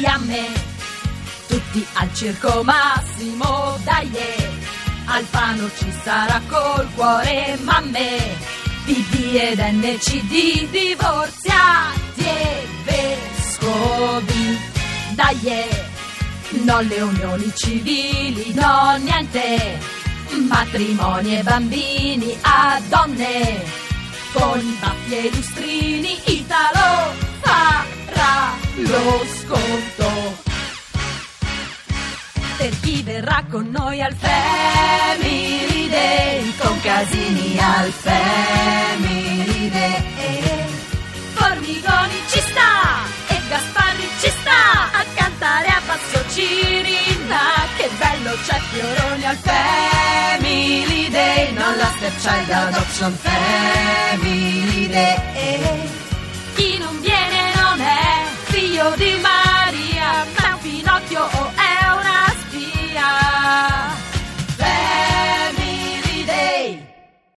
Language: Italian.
Iamme, tutti al circo massimo, dai! Alfano ci sarà col cuore, mamme, PD ed NCD divorziati e vescovi, dai! Non le unioni civili, no niente, matrimoni e bambini a donne, con i baffi e i lustrini, farà lo sconto per chi verrà con noi al Family Day, con Casini al Family Day. Formigoni ci sta e Gasparri ci sta a cantare a basso Cirina, che bello c'è Fioroni al Family Day, non la Stepchild Adoption Family Day. Jody.